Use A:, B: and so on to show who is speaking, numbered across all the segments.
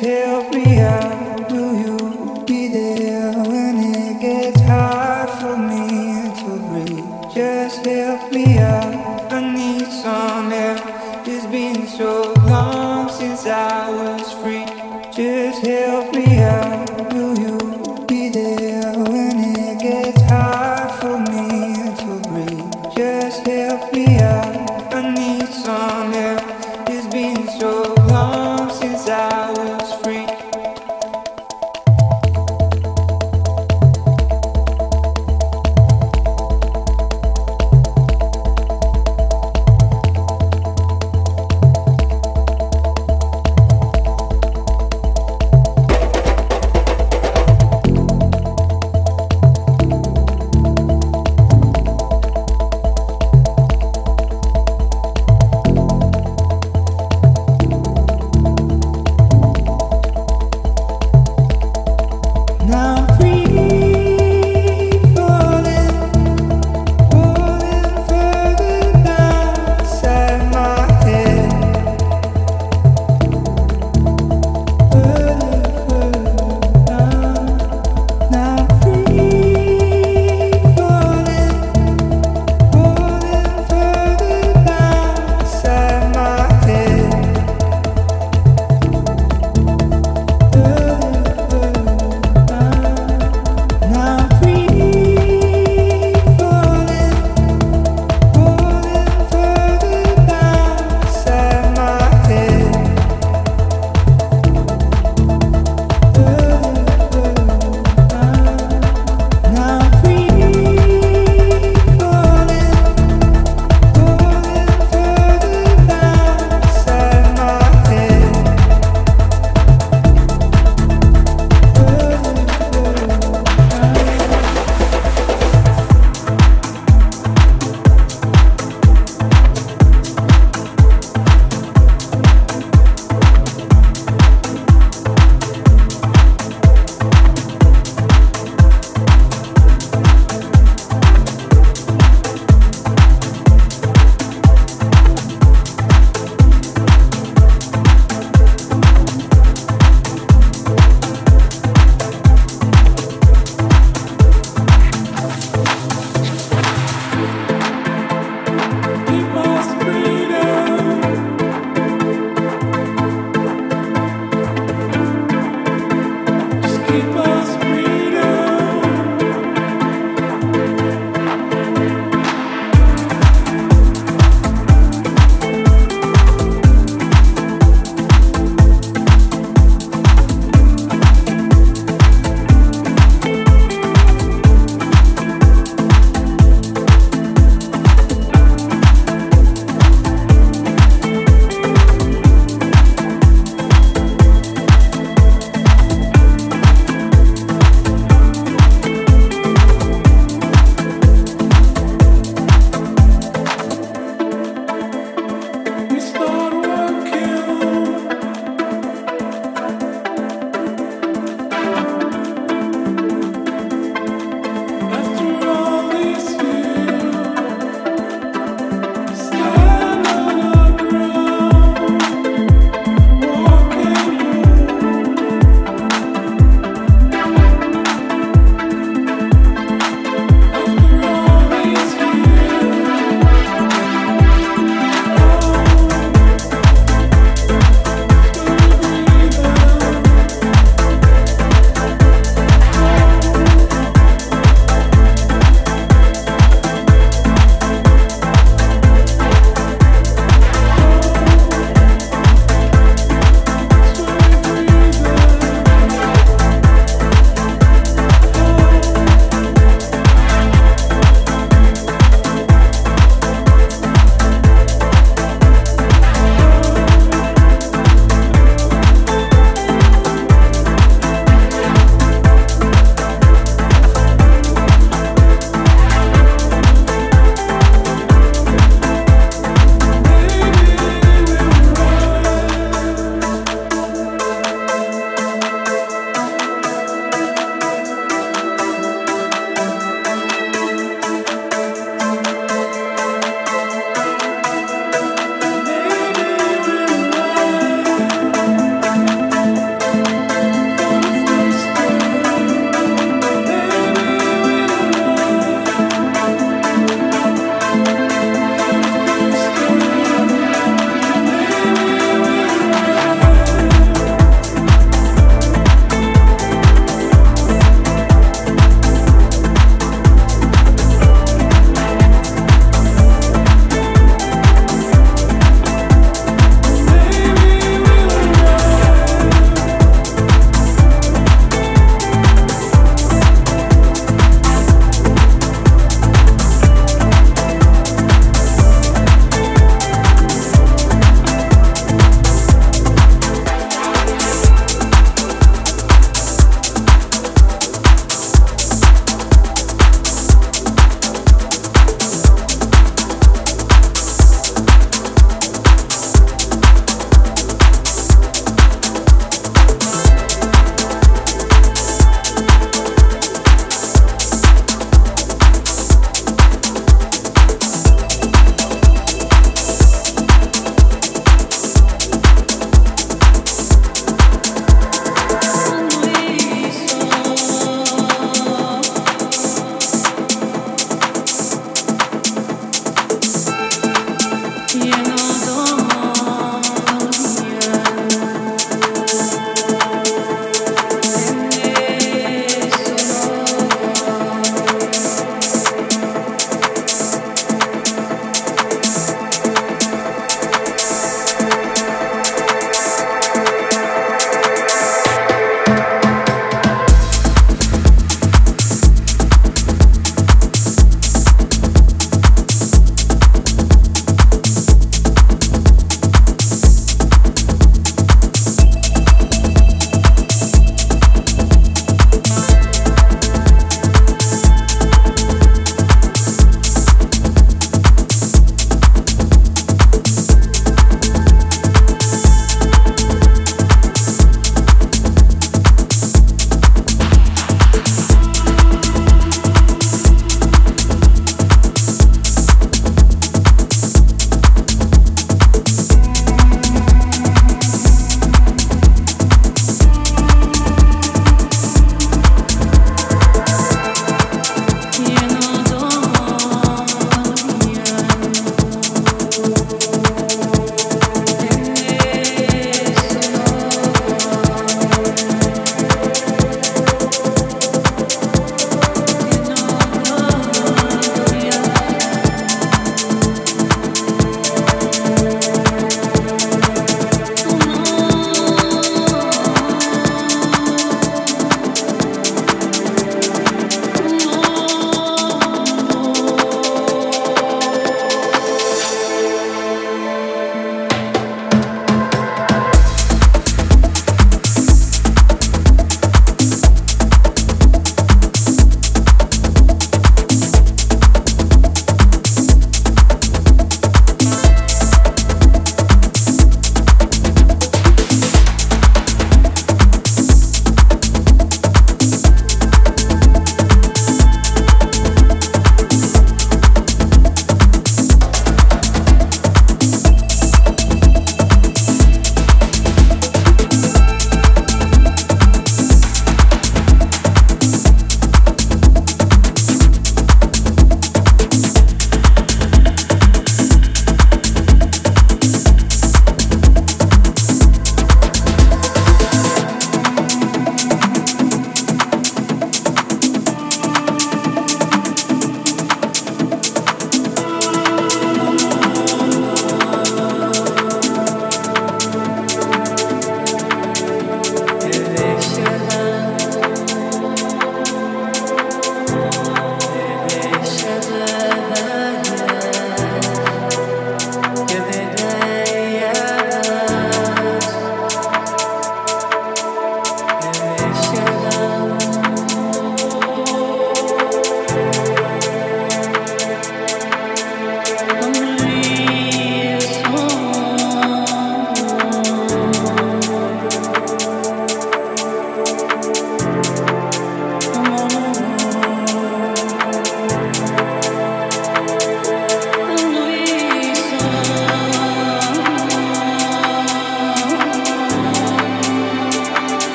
A: help
B: me
C: out.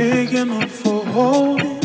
C: Big enough for holding.